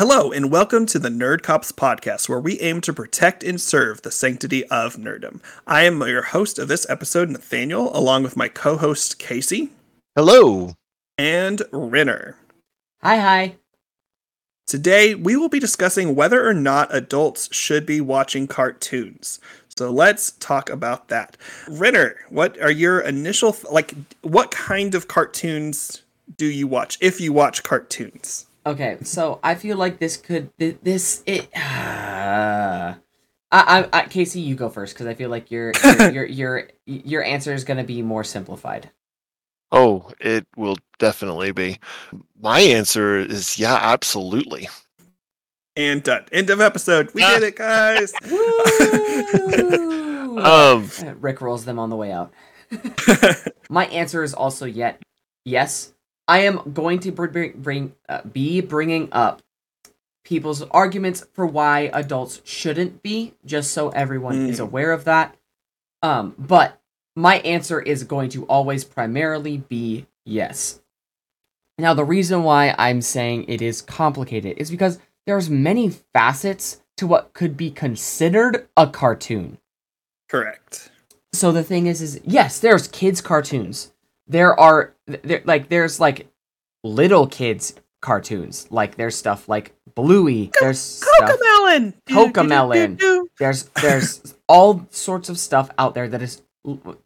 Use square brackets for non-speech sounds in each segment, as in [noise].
Hello, and welcome to the Nerd Cops podcast, where we aim to protect and serve the sanctity of nerddom. I am your host of this episode, Nathaniel, along with my co host, Casey. Hello. And Renner. Hi, hi. Today, we will be discussing whether or not adults should be watching cartoons. So let's talk about that. Renner, what are your initial, like, what kind of cartoons do you watch, if you watch cartoons? Okay, so I feel like this could this it. Uh, [sighs] I, I, I Casey, you go first because I feel like your your, [laughs] your your your answer is gonna be more simplified. Oh, it will definitely be. My answer is yeah, absolutely. And done. End of episode. We did it, guys. [laughs] um, Rick rolls them on the way out. [laughs] My answer is also yet yes. I am going to bring, bring uh, be bringing up people's arguments for why adults shouldn't be, just so everyone mm. is aware of that. Um, but my answer is going to always primarily be yes. Now, the reason why I'm saying it is complicated is because there's many facets to what could be considered a cartoon. Correct. So the thing is, is yes, there's kids cartoons there are there like there's like little kids cartoons. Like there's stuff like Bluey. There's Cocomelon. Cocomelon. There's there's all sorts of stuff out there that is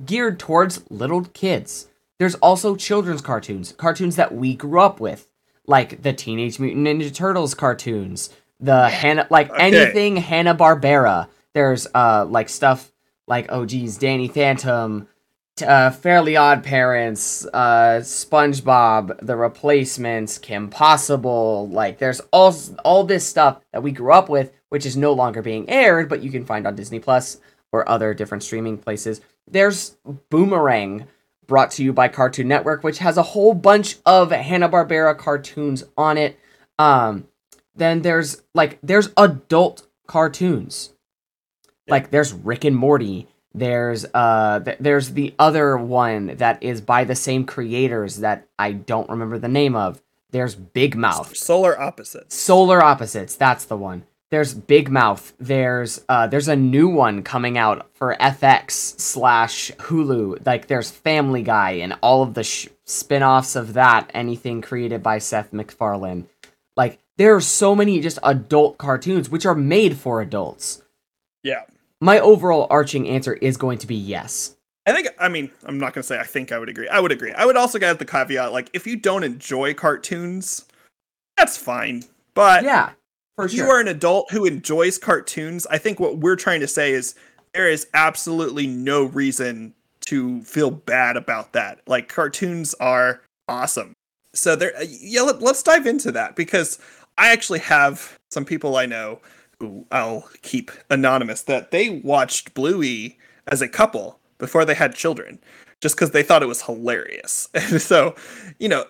geared towards little kids. There's also children's cartoons, cartoons that we grew up with, like the Teenage Mutant Ninja Turtles cartoons, the Hanna like okay. anything Hanna Barbera. There's uh like stuff like oh geez, Danny Phantom, uh, Fairly Odd Parents, uh, SpongeBob, The Replacements, Kim Possible. Like, there's all all this stuff that we grew up with, which is no longer being aired, but you can find on Disney Plus or other different streaming places. There's Boomerang, brought to you by Cartoon Network, which has a whole bunch of Hanna Barbera cartoons on it. Um, then there's like there's adult cartoons, like there's Rick and Morty there's uh th- there's the other one that is by the same creators that I don't remember the name of. There's Big Mouth. Solar Opposites. Solar Opposites, that's the one. There's Big Mouth. There's uh there's a new one coming out for FX slash Hulu. Like there's Family Guy and all of the sh- spin-offs of that, anything created by Seth MacFarlane. Like there are so many just adult cartoons which are made for adults. Yeah my overall arching answer is going to be yes. I think I mean I'm not gonna say I think I would agree. I would agree. I would also get the caveat like if you don't enjoy cartoons, that's fine. But yeah, for sure. you are an adult who enjoys cartoons. I think what we're trying to say is there is absolutely no reason to feel bad about that. Like cartoons are awesome. So there, yeah. Let, let's dive into that because I actually have some people I know I'll keep anonymous, that they watched Bluey as a couple before they had children, just because they thought it was hilarious. [laughs] And so, you know,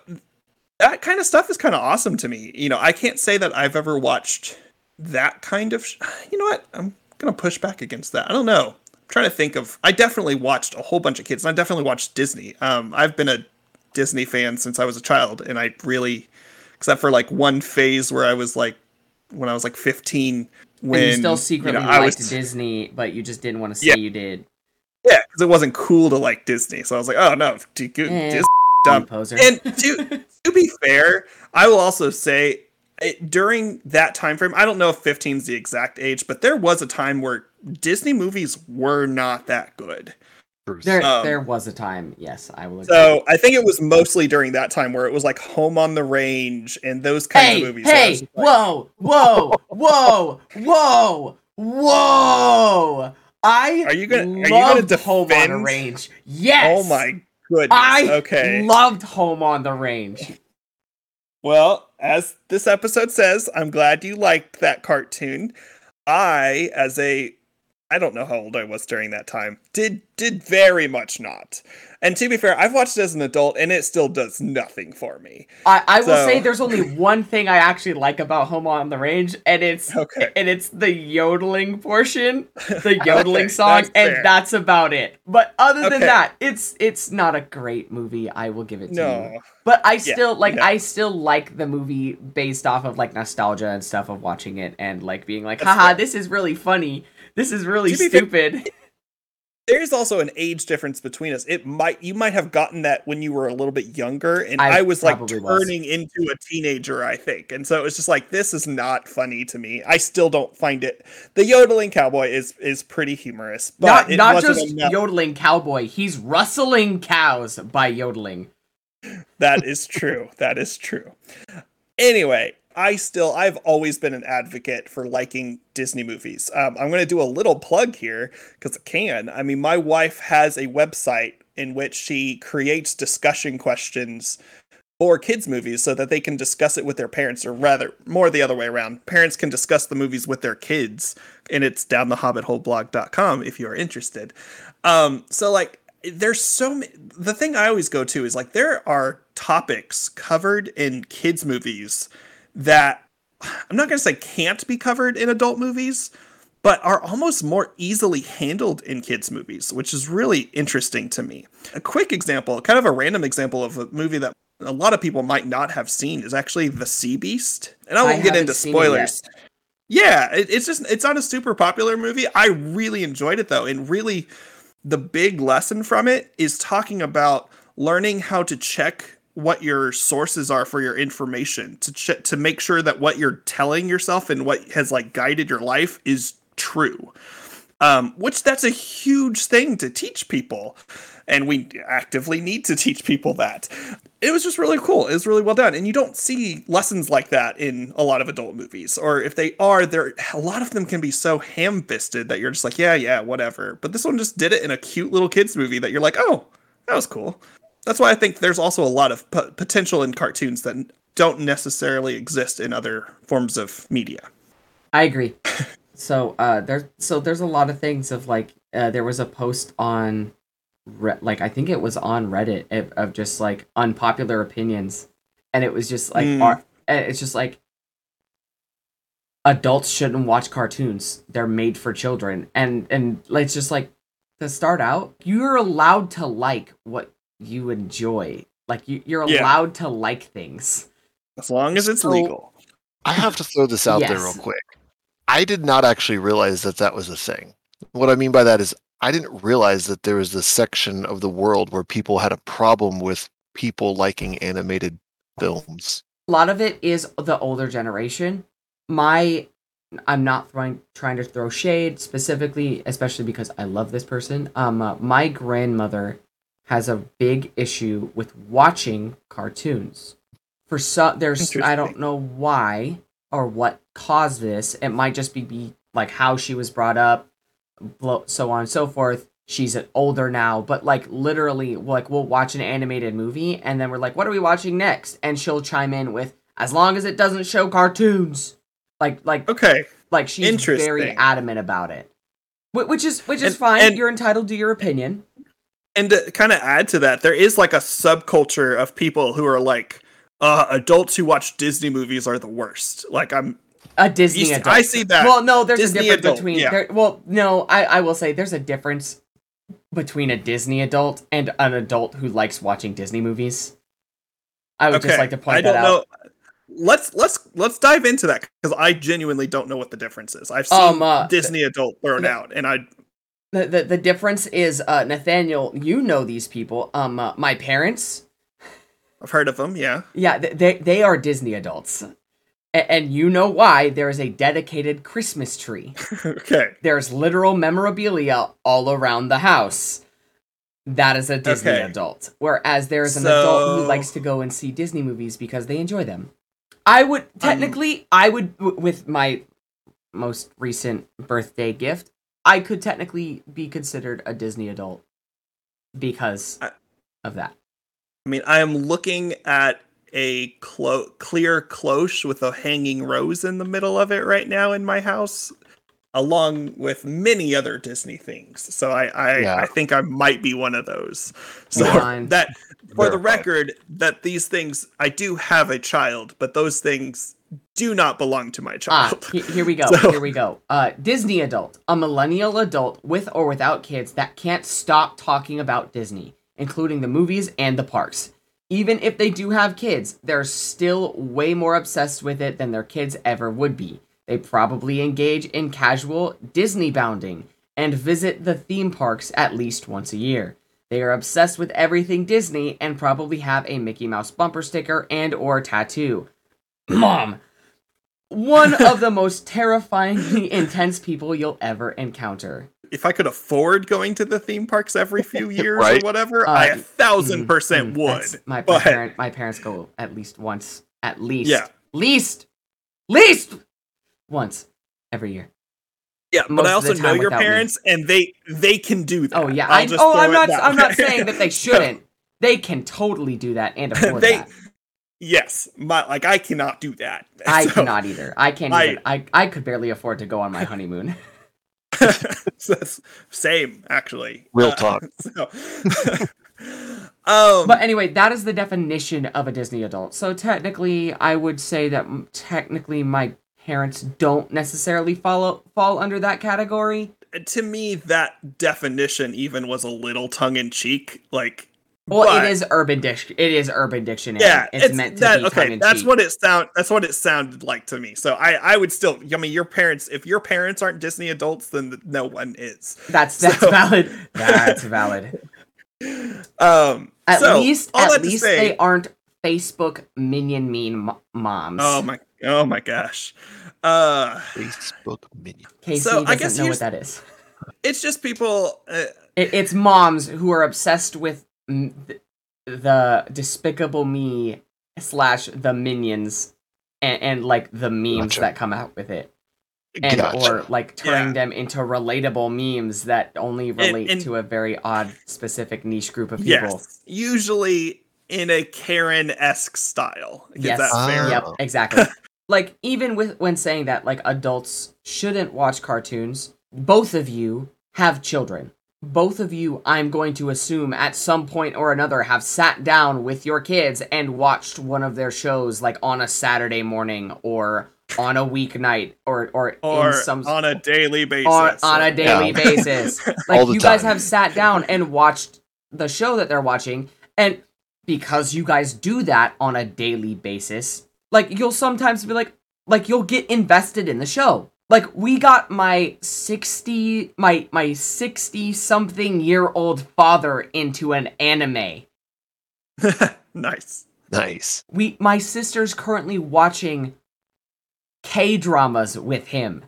that kind of stuff is kind of awesome to me. You know, I can't say that I've ever watched that kind of. Sh- [sighs] you know what? I'm gonna push back against that. I don't know. I'm trying to think of. I definitely watched a whole bunch of kids, and I definitely watched Disney. Um, I've been a Disney fan since I was a child, and I really, except for like one phase where I was like when I was like 15. When and you still secretly you know, liked was, Disney, but you just didn't want to say yeah. you did. Yeah, because it wasn't cool to like Disney. So I was like, oh no, eh, Disney dumb. Poser. And to [laughs] to be fair, I will also say it, during that time frame, I don't know if 15 is the exact age, but there was a time where Disney movies were not that good. There, um, there was a time. Yes, I will. Agree. So I think it was mostly during that time where it was like Home on the Range and those kinds hey, of movies. Hey, like, whoa, whoa, whoa, whoa, whoa! I are you gonna are you gonna defend Home on the Range? Yes. Oh my goodness. I okay. loved Home on the Range. Well, as this episode says, I'm glad you liked that cartoon. I, as a I don't know how old I was during that time. Did did very much not. And to be fair, I've watched it as an adult and it still does nothing for me. I, I will say there's only one thing I actually like about Home on the Range, and it's Okay. and it's the yodeling portion, the [laughs] yodeling Okay, song, that's fair. and that's about it. But other than that, it's it's not a great movie. I will give it to you. No. But I Yeah, still like no. I still like the movie based off of like nostalgia and stuff of watching it and like being like, That's haha, fair. this is really funny. This is really To fair- stupid. [laughs] There's also an age difference between us. It might you might have gotten that when you were a little bit younger, and I I, was like probably was. turning into a teenager, I think. And so it was just like this is not funny to me. I still don't find it. The yodeling cowboy is is pretty humorous, but not it not wasn't just enough. yodeling cowboy, he's rustling cows by yodeling. That is true. that is true. Anyway, I still I've always been an advocate for liking Disney movies. Um, I'm going to do a little plug here because I can. I mean, my wife has a website in which she creates discussion questions for kids movies so that they can discuss it with their parents or rather more the other way around parents can discuss the movies with their kids and it's downthehobbitholeblog.com if you're interested um so like there's so many the thing i always go to is like there are topics covered in kids movies that i'm not going to say can't be covered in adult movies but are almost more easily handled in kids movies which is really interesting to me. A quick example kind of a random example of a movie that a lot of people might not have seen is actually the sea beast and i I won't get into seen it spoilers. Yeah it, it's just it's not a super popular movie. I really enjoyed it though and really the big lesson from it is talking about learning how to check what your sources are for your information to ch- to make sure that what you're telling yourself and what has like guided your life is true. Um, which that's a huge thing to teach people and we actively need to teach people that. It was just really cool. It was really well done. And you don't see lessons like that in a lot of adult movies or if they are there a lot of them can be so ham-fisted that you're just like yeah yeah whatever. But this one just did it in a cute little kids movie that you're like oh that was cool that's why i think there's also a lot of p- potential in cartoons that don't necessarily exist in other forms of media I agree. [laughs] so uh there's so there's a lot of things of like uh, there was a post on Re- like I think it was on Reddit of, of just like unpopular opinions and it was just like Mm. ar- it's just like adults shouldn't watch cartoons. They're made for children. And and like, it's just like to start out, you're allowed to like what you enjoy. Like you you're Yeah. allowed to like things. as long as it's So- legal I have to throw this out there real quick. I did not actually realize that that was a thing. What I mean by that is I didn't realize that there was this section of the world where people had a problem with people liking animated films. a lot of it is the older generation. My I'm not throwing trying to throw shade specifically, especially because I love this person. Um, uh, my grandmother has a big issue with watching cartoons. For some, there's I don't know why or what caused this. It might just be, be like how she was brought up, so on and so forth. She's older now, but like literally, like we'll watch an animated movie and then we're like, "What are we watching next?" And she'll chime in with, "As long as it doesn't show cartoons." Like, like, okay like she's very adamant about it, which is which is And- fine. and- You're entitled to your opinion. And to kind of add to that, there is like a subculture of people who are like, uh, adults who watch Disney movies are the worst. Like I'm, A Disney You see- adult. I see that. Well, no, there's Disney a difference adult, between. yeah. There, well, no, I, I will say there's a difference between a Disney adult and an adult who likes watching Disney movies. I would just like to point I that out. know. Let's let's let's dive into that because I genuinely don't know what the difference is. I've seen Um, uh, Disney adult thrown out, and I The, the the difference is uh Nathaniel, you know these people. Um uh, my parents, I've heard of them. Yeah, yeah, th- they they are Disney adults. A- and you know why there is a dedicated Christmas tree. [laughs] okay, There's literal memorabilia all around the house. That is a Disney Okay. adult. Whereas there's an adult who likes to go and see Disney movies because they enjoy them. I would technically, I would w- with my most recent birthday gift, I could technically be considered a Disney adult because I- of that. I mean, I am looking at a clo- clear cloche with a hanging rose in the middle of it right now in my house. along with many other Disney things. So I I, Yeah. I think I might be one of those. So Fine. that for the Verified. record, that these things I do have a child, but those things do not belong to my Ah, child. he- here we go. [laughs] So- Here we go. Uh, Disney adult, a millennial adult with or without kids that can't stop talking about Disney, including the movies and the parks. Even if they do have kids, they're still way more obsessed with it than their kids ever would be. They probably engage in casual Disney bounding and visit the theme parks at least once a year. They are obsessed with everything Disney and probably have a Mickey Mouse bumper sticker and or tattoo. Mom, one of the most terrifyingly intense people you'll ever encounter. if I could afford going to the theme parks every few [laughs] years Right. or whatever, Uh, I a thousand Mm, percent mm, would. My, my, but- parent, my parents go at least once, at least, Yeah. least, least once every year. Yeah, but I also know your without me. parents, and they they can do that. Oh yeah, I'll I, just oh I'm not I'm not saying that they [laughs] shouldn't. They can totally do that and [laughs] afford They- that. Yes, my like I cannot do that. [laughs] I So- cannot either. I can't I- even. I I could barely afford to go on my [laughs] honeymoon. [laughs] same actually. Real Uh, talk. so- um, But anyway, that is the definition of a Disney adult. So technically, I would say that technically my parents don't necessarily follow fall under that category. to me, that definition even was a little tongue in cheek. Like, Well, but- it is urban dic- It is urban dictionary. Yeah, it's, it's, meant to that. be okay, tongue-in-cheek. that's what it sound. That's what it sounded like to me. So I, I would still. I mean, your parents. If your parents aren't Disney adults, then no one is. That's that's So- valid. [laughs] That's valid. Um. At so, least, at least say- they aren't Facebook minion mean mo- moms. Oh my. Oh my gosh. Uh, Facebook minion. Casey so I doesn't guess know here's- what that is. it's just people. Uh, It, it's moms who are obsessed with mm, th- the Despicable Me slash the Minions and, and like the memes Gotcha. that come out with it, and Gotcha. or like turning Yeah. them into relatable memes that only relate and- to a very odd, specific niche group of people. yes, usually in a Karen esque style. Yes. that fair? Ah. Yep, [laughs] exactly. like even with when saying that like adults shouldn't watch cartoons, both of you have children. Both of you, I'm going to assume at some point or another have sat down with your kids and watched one of their shows like on a Saturday morning or on a weeknight or or, Or in some on a daily basis. on, on a daily Yeah. basis. [laughs] All Like the you guys have sat down and watched the show that they're watching, and because you guys do that on a daily basis, like you'll sometimes be like, like you'll get invested in the show. Like we got my sixty, my my sixty something year old father into an anime. [laughs] nice. Nice. We my sister's currently watching K dramas with him.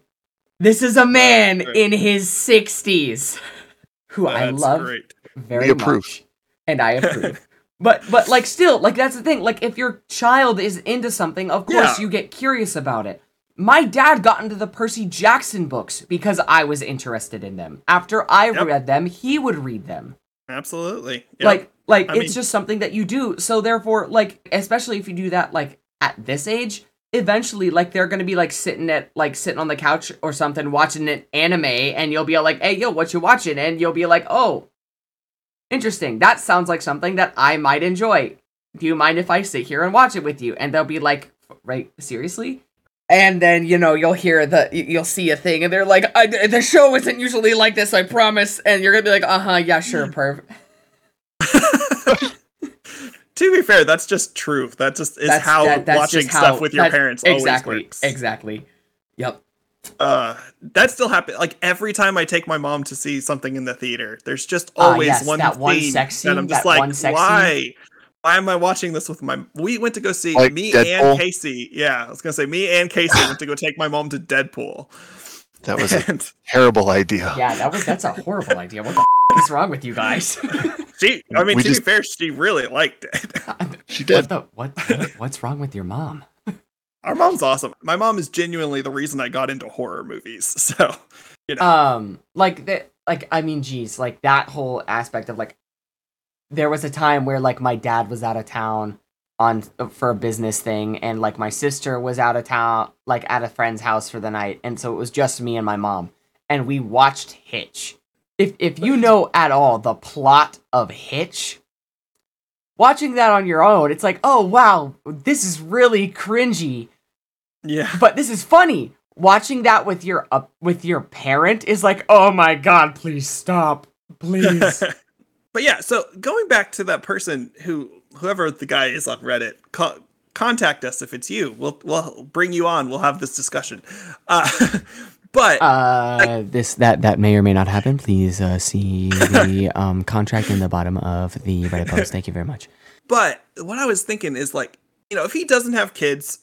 This is a man Right. in his sixties [laughs] who I love great. very We approve. much, and I approve. [laughs] but but like still like that's the thing. Like if your child is into something, of course Yeah. you get curious about it. My dad got into the Percy Jackson books because I was interested in them. After I Yep. read them, he would read them Absolutely. Yep. like like I it's mean- just something that you do so therefore like especially if you do that like at this age eventually like they're gonna be like sitting at like sitting on the couch or something watching an anime and you'll be like hey yo what you watching and you'll be like oh interesting that sounds like something that i might enjoy do you mind if i sit here and watch it with you and they'll be like right seriously and then you know you'll hear the you'll see a thing and they're like I, the show isn't usually like this i promise and you're gonna be like uh-huh yeah sure perv [laughs] to be fair, that's just truth That just is That's- how that- watching how- stuff with your parents exactly always works. exactly yep Uh, that still happens. Like every time I take my mom to see something in the theater, there's just Ah, always yes, one that one scene that I'm just that like, sex why? Why am I watching this with my? We went to go see Like me Deadpool? and Casey. Yeah, I was gonna say me and Casey went to go take my mom to Deadpool. That was a And terrible idea. yeah that was that's a horrible idea what the [laughs] f- is wrong with you guys she, I mean, We to just- be fair, she really liked it. [laughs] She what did. the what, what what's wrong with your mom Our mom's awesome. My mom is genuinely the reason I got into horror movies. [laughs] So, you know, um like that, like i mean geez like that whole aspect of like there was a time where like my dad was out of town on for a business thing and like my sister was out of town like at a friend's house for the night and so it was just me and my mom and we watched Hitch. If if you [laughs] know at all the plot of Hitch, watching that on your own, it's like, oh wow, this is really cringy, Yeah. but this is funny. Watching that with your uh, with your parent is like, oh my god, please stop, please. [laughs] but yeah, so going back to that person who whoever the guy is on Reddit, co- contact us if it's you. We'll we'll bring you on. We'll have this discussion. Uh, [laughs] but Uh, this that that may or may not happen. Please uh, see the [laughs] um, contract in the bottom of the Reddit post. Thank you very much. but what I was thinking is like, you know, if he doesn't have kids,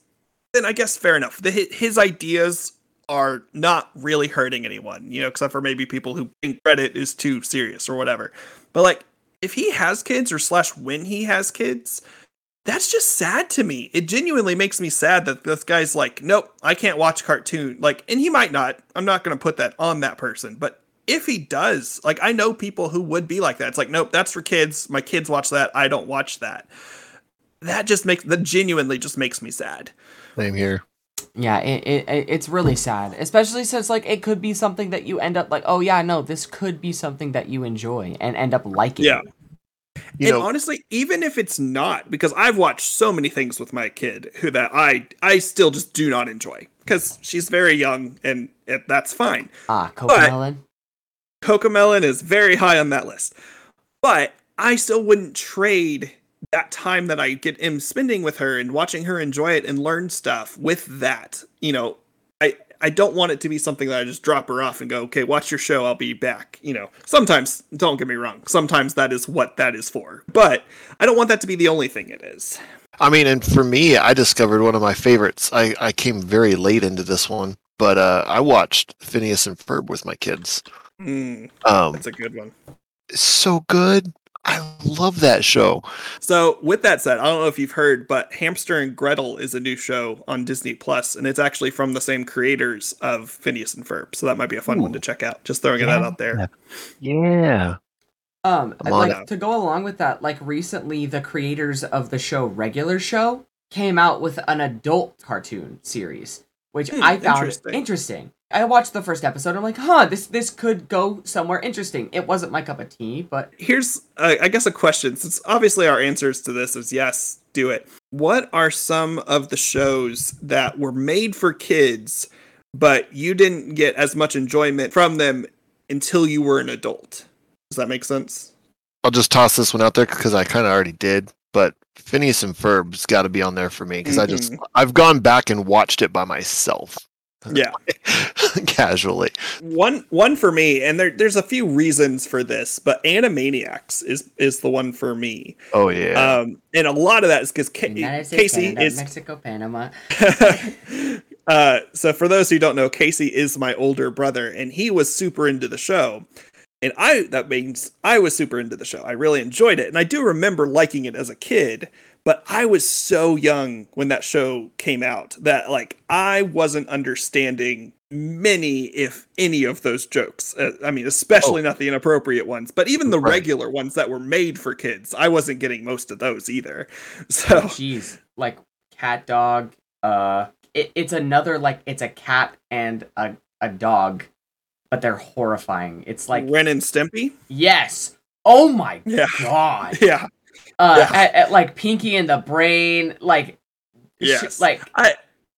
then I guess fair enough. The, his ideas are not really hurting anyone, you know, except for maybe people who think Reddit is too serious or whatever. But like, if he has kids or slash when he has kids, that's just sad to me. It genuinely makes me sad that this guy's like, nope, I can't watch cartoon. Like, and he might not. I'm not going to put that on that person, but if he does, like, I know people who would be like that. It's like, nope, that's for kids. My kids watch that. I don't watch that. That just makes that genuinely just makes me sad. Same here. Yeah, it, it it- it's really sad, especially since like it could be something that you end up like, oh yeah, no, this could be something that you enjoy and end up liking. Yeah. You and know, honestly, even if it's not, because I've watched so many things with my kid who that I I still just do not enjoy because she's very young and it, that's fine. Ah, But- Cocomelon. Cocomelon is very high on that list. But I still wouldn't trade that time that I get am spending with her and watching her enjoy it and learn stuff with that. You know, I I don't want it to be something that I just drop her off and go, okay, watch your show, I'll be back. You know, sometimes don't get me wrong, sometimes that is what that is for. But I don't want that to be the only thing it is. I mean, and for me, I discovered one of my favorites. I, I came very late into this one, but uh, I watched Phineas and Ferb with my kids. Mm, Um, that's a good one. so good. I love that show. So, with that said, I don't know if you've heard, but Hamster and Gretel is a new show on Disney Plus, and it's actually from the same creators of Phineas and Ferb. So that might be a fun one to check out. Just throwing that out there. Yeah. Um, like it. to go along with that, like recently the creators of the show Regular Show came out with an adult cartoon series, which Hmm, I found interesting. interesting. I watched the first episode. I'm like, huh, this this could go somewhere interesting. It wasn't my cup of tea, but Here's, uh, I guess, a question. Since obviously our answers to this is yes, do it. What are some of the shows that were made for kids, but you didn't get as much enjoyment from them until you were an adult? Does that make sense? I'll just toss this one out there because I kind of already did. But Phineas and Ferb's got to be on there for me because I just I've gone back and watched it by myself Yeah. [laughs] casually. one one for me and there there's a few reasons for this but animaniacs is is the one for me Oh yeah. um and a lot of that is because United casey Canada, is Mexico, Panama. [laughs] uh so for those who don't know casey is my older brother and he was super into the show and i that means i was super into the show i really enjoyed it and i do remember liking it as a kid but i was so young when that show came out that like i wasn't understanding many if any of those jokes uh, i mean especially not the inappropriate ones but even the Right. regular ones that were made for kids i wasn't getting most of those either [laughs] so Jeez, like CatDog. Uh, it, it's another like it's a cat and a a dog, but they're horrifying. It's like ren and stimpy yes. Oh my Yeah. god. [laughs] yeah Uh, Yeah. At, at, like Pinky and the Brain, like sh- like I-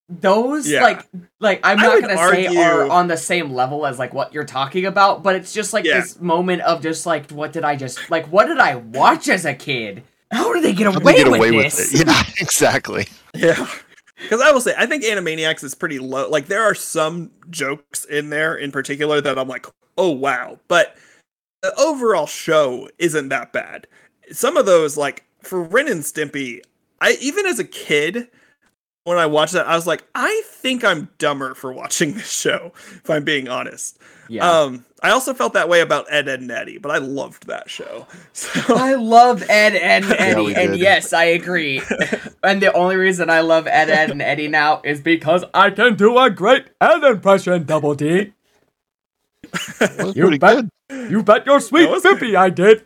those Yeah. like like I'm not gonna say are on the same level as like what you're talking about, but it's just like Yeah. this moment of just like what did I just like what did I watch as a kid? How did they get away, they get with away this? with it? [laughs] Yeah, exactly. Yeah. Because I will say, I think Animaniacs is pretty low. Like, there are some jokes in there in particular that I'm like, oh, wow. But the overall show isn't that bad. Some of those, like, for Ren and Stimpy, I even as a kid, when I watched that, I was like, I think I'm dumber for watching [laughs] this show, if I'm being honest. Yeah. Um, I also felt that way about Ed, Ed, and Eddy, but I loved that show. [laughs] So, I love Ed Ed, [laughs] and Eddy, we and yes, I agree. and the only reason I love Ed, Ed, and Eddy now is because I can do a great Ed impression, Double D. You bet. good. You bet your sweet That was Bippy I did.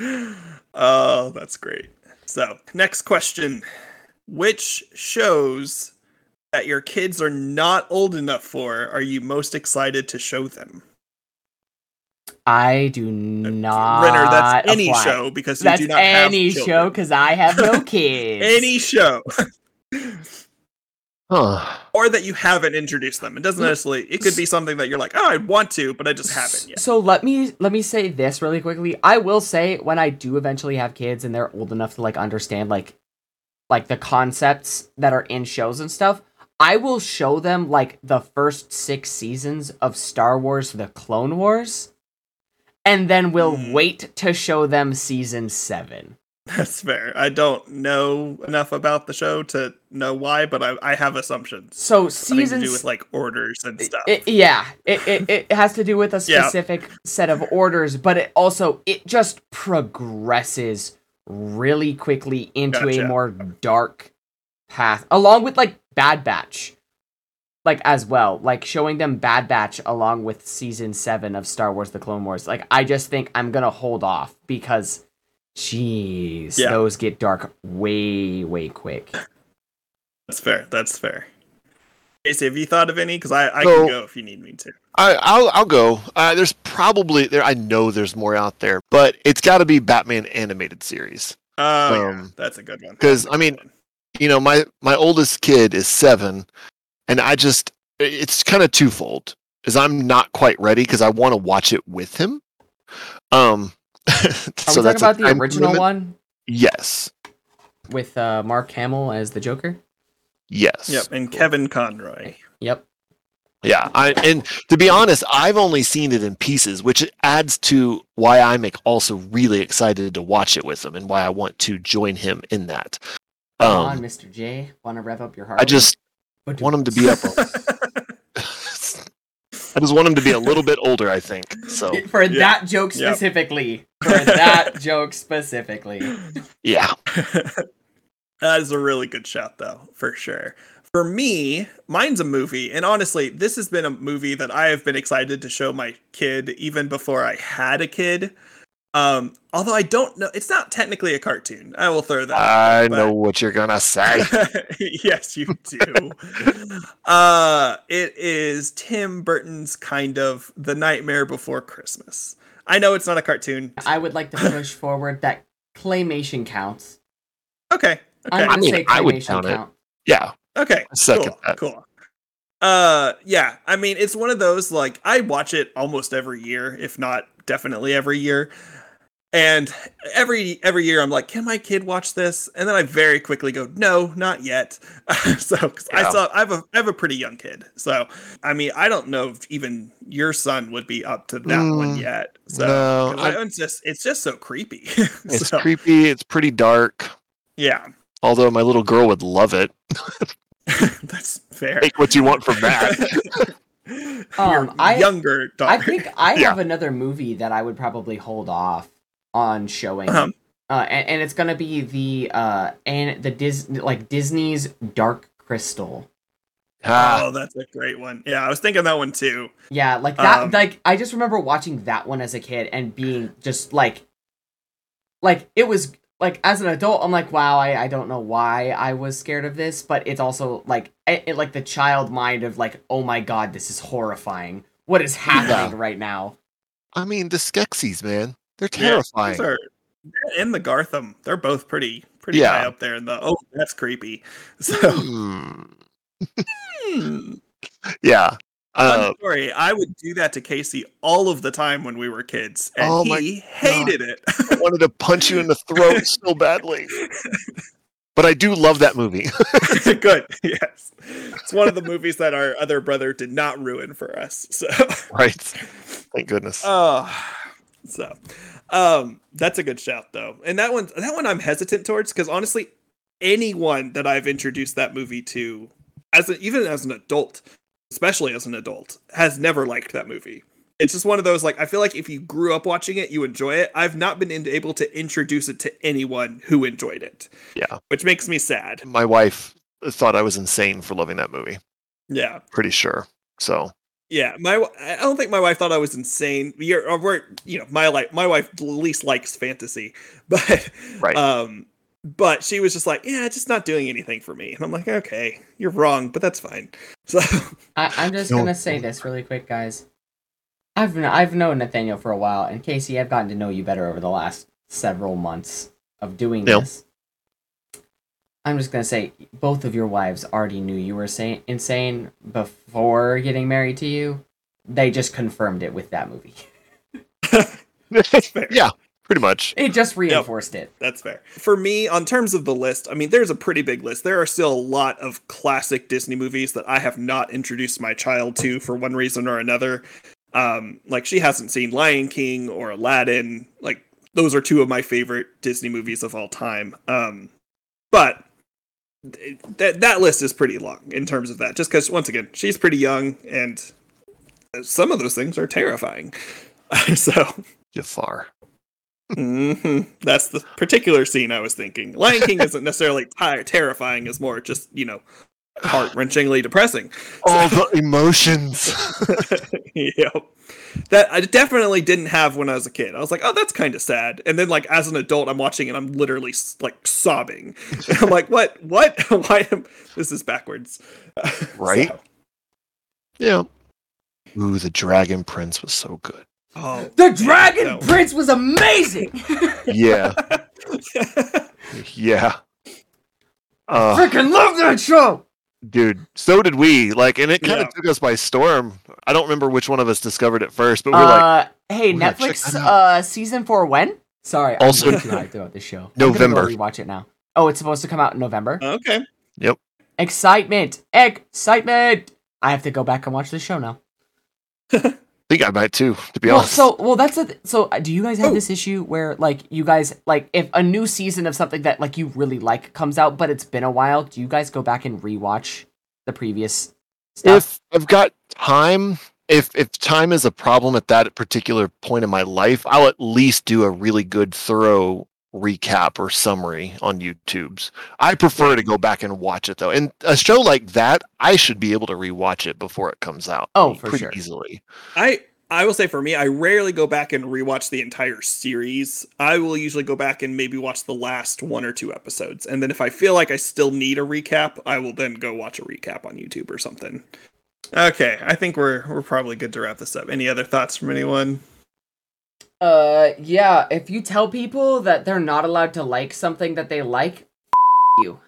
Oh, that's great. So, next question. Which shows that your kids are not old enough for are you most excited to show them? I do not. Renner, that's any apply. show because you That's do not have any show because I have no [laughs] kids. Any show. Huh. Or that you haven't introduced them. It doesn't Mm. necessarily. It could be something that you're like, oh, I want to, but I just haven't yet. So let me let me say this really quickly. I will say when I do eventually have kids and they're old enough to like understand like like the concepts that are in shows and stuff, I will show them like the first 6 seasons of Star Wars The Clone Wars and then we'll Hmm. wait to show them season 7. That's fair. I don't know enough about the show to know why, but I, I have assumptions. So Having to seasons do with like orders and stuff. It, yeah, it, it, it has to do with a Yeah. specific set of orders, but it also it just progresses really quickly into Gotcha. a more dark path, along with like Bad Batch, like as well, like showing them Bad Batch along with season seven of Star Wars: The Clone Wars. Like I just think I'm gonna hold off because, jeez, Yeah. those get dark way way quick. That's fair. That's fair. Casey, have you thought of any? Because I, I So- can go if you need me to. I, I'll I'll go. Uh, there's probably there. I know there's more out there, but it's got to be Batman animated series. Oh, yeah, Um, that's a good one. Because I mean, one. You know, my my oldest kid is seven, and I just it's kind of twofold. Is I'm not quite ready because I want to watch it with him. Um, [laughs] Are so we talking about the original limit. one Yes, with uh, Mark Hamill as the Joker? yes. Yep, and Cool. Kevin Conroy. Yep. Yeah, I and to be honest, I've only seen it in pieces, which adds to why I'm like, also really excited to watch it with him and why I want to join him in that. Come on, Um, Mr. J. Want to rev up your heart? I just want him to be up. [laughs] I just want him to be a little bit older. I think so. [laughs] for Yeah. that joke Yep. specifically. For that [laughs] joke specifically. Yeah, [laughs] That is a really good shot, though, for sure. For me, mine's a movie, and honestly, this has been a movie that I have been excited to show my kid even before I had a kid. Um, although I don't know, it's not technically a cartoon. I will throw that. I there, know what you're gonna say. [laughs] yes, you do. uh, it is Tim Burton's kind of The Nightmare Before Christmas. I know it's not a cartoon. I would like to push forward that claymation counts. Okay. I'm Okay. gonna I mean, say I would claymation count it. Yeah, Okay. Second cool, that. Cool. Uh yeah, I mean it's one of those like I watch it almost every year, if not definitely every year. And every every year I'm like, can my kid watch this? And then I very quickly go, no, not yet. [laughs] so 'cause I Yeah. saw I have a I have a pretty young kid. So I mean I don't know if even your son would be up to that one Mm, yet. So no, 'cause I- that one's just it's just so creepy. [laughs] it's So, creepy. It's pretty dark. yeah. Although my little girl would love it. [laughs] That's fair. Take what you want from that. Your Um, I- younger daughter. I think I Yeah. have another movie that I would probably hold off on showing. Uh-huh. Uh, and, and it's gonna be the uh and the Dis like Disney's Dark Crystal. Ah, Oh, that's a great one. Yeah, I was thinking that one too. Yeah, like that. Um, like I just remember watching that one as a kid and being just like, like it was like as an adult, I'm like, wow, I, I don't know why I was scared of this, but it's also like it, it- like the child mind of like, oh my god, this is horrifying. What is happening right now? I mean, the Skeksis, man, they're terrifying. those are- and the Garthim, they're both pretty pretty Yeah. high up there in the oh, that's creepy. [laughs] So Hmm. hmm, Yeah. Uh, story. I would do that to Casey all of the time when we were kids, and Oh he hated it. [laughs] I wanted to punch you in the throat [laughs] so badly. But I do love that movie. It's good. Yes. It's one of the movies that our other brother did not ruin for us. So right. Thank goodness. Oh, [laughs] so um, that's a good shout though, and that one that one I'm hesitant towards because honestly, anyone that I've introduced that movie to, as a, even as an adult, especially as an adult, has never liked that movie. It's just one of those like I feel like if you grew up watching it, you enjoy it. I've not been in- able to introduce it to anyone who enjoyed it. Yeah. which makes me sad. My wife thought I was insane for loving that movie. Yeah, Pretty sure. So Yeah, my w- I don't think my wife thought I was insane. You're, or we're, you know, my like my wife at least likes fantasy, [laughs] but Right. um, but she was just like, yeah, it's just not doing anything for me. And I'm like, okay, you're wrong, but that's fine. [laughs] So I, I'm just gonna say this really quick, guys. I've kn- I've known Nathaniel for a while, and Casey, I've gotten to know you better over the last several months of doing Yeah. this. I'm just gonna say, both of your wives already knew you were say- insane before getting married to you. They just confirmed it with that movie. [laughs] fair. yeah, pretty much. It just reinforced it. That's fair. For me, on terms of the list, I mean, there's a pretty big list. There are still a lot of classic Disney movies that I have not introduced my child to for one reason or another. Um, like she hasn't seen Lion King or Aladdin. Like those are two of my favorite Disney movies of all time. Um, but th- that that list is pretty long in terms of that. Just because once again, she's pretty young, and some of those things are terrifying. [laughs] so Jafar. hmm That's the particular scene I was thinking. Lion King isn't necessarily terrifying; it's more just you know heart wrenchingly depressing. All the emotions. [laughs] yep. That I definitely didn't have when I was a kid. I was like, "Oh, that's kind of sad," and then like as an adult, I'm watching and I'm literally like sobbing. [laughs] I'm like, "What? What? [laughs] Why am this is backwards?" Right? So, yeah. Ooh, the Dragon Prince was so good. oh, The Dragon no. Prince was amazing. Yeah, yeah. Uh, Freaking love that show. Dude, so did we. Like, and it kind of Yeah. took us by storm. I don't remember which one of us discovered it first, but we were like, Uh, hey, we gotta Netflix, uh, season four when? Sorry, Also- I'm way hyped about this show. November. go rewatch it now. Oh, it's supposed to come out in November. okay. Yep. Excitement, excitement! I have to go back and watch the show now. [laughs] I think I might too, to be Well, honest. so well, that's the th- so. uh, Do you guys have Oh. this issue where like you guys like if a new season of something that like you really like comes out, but it's been a while? Do you guys go back and rewatch the previous stuff? if I've got time, if if time is a problem at that particular point in my life, I'll at least do a really good, thorough recap or summary on YouTube's. I prefer to go back and watch it though. And a show like that, I should be able to rewatch it before it comes out. Oh, for pretty sure. easily. I I will say for me, I rarely go back and rewatch the entire series. I will usually go back and maybe watch the last one or two episodes, and then if I feel like I still need a recap, I will then go watch a recap on YouTube or something. Okay, I think we're we're probably good to wrap this up. Any other thoughts from anyone? Uh, yeah. If you tell people that they're not allowed to like something that they like, you.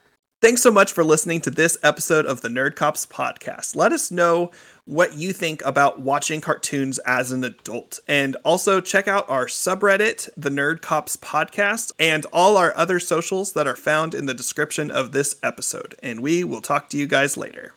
Thanks so much for listening to this episode of the Nerd Cops podcast. Let us know what you think about watching cartoons as an adult. And also check out our subreddit, the Nerd Cops podcast, and all our other socials that are found in the description of this episode. And we will talk to you guys later.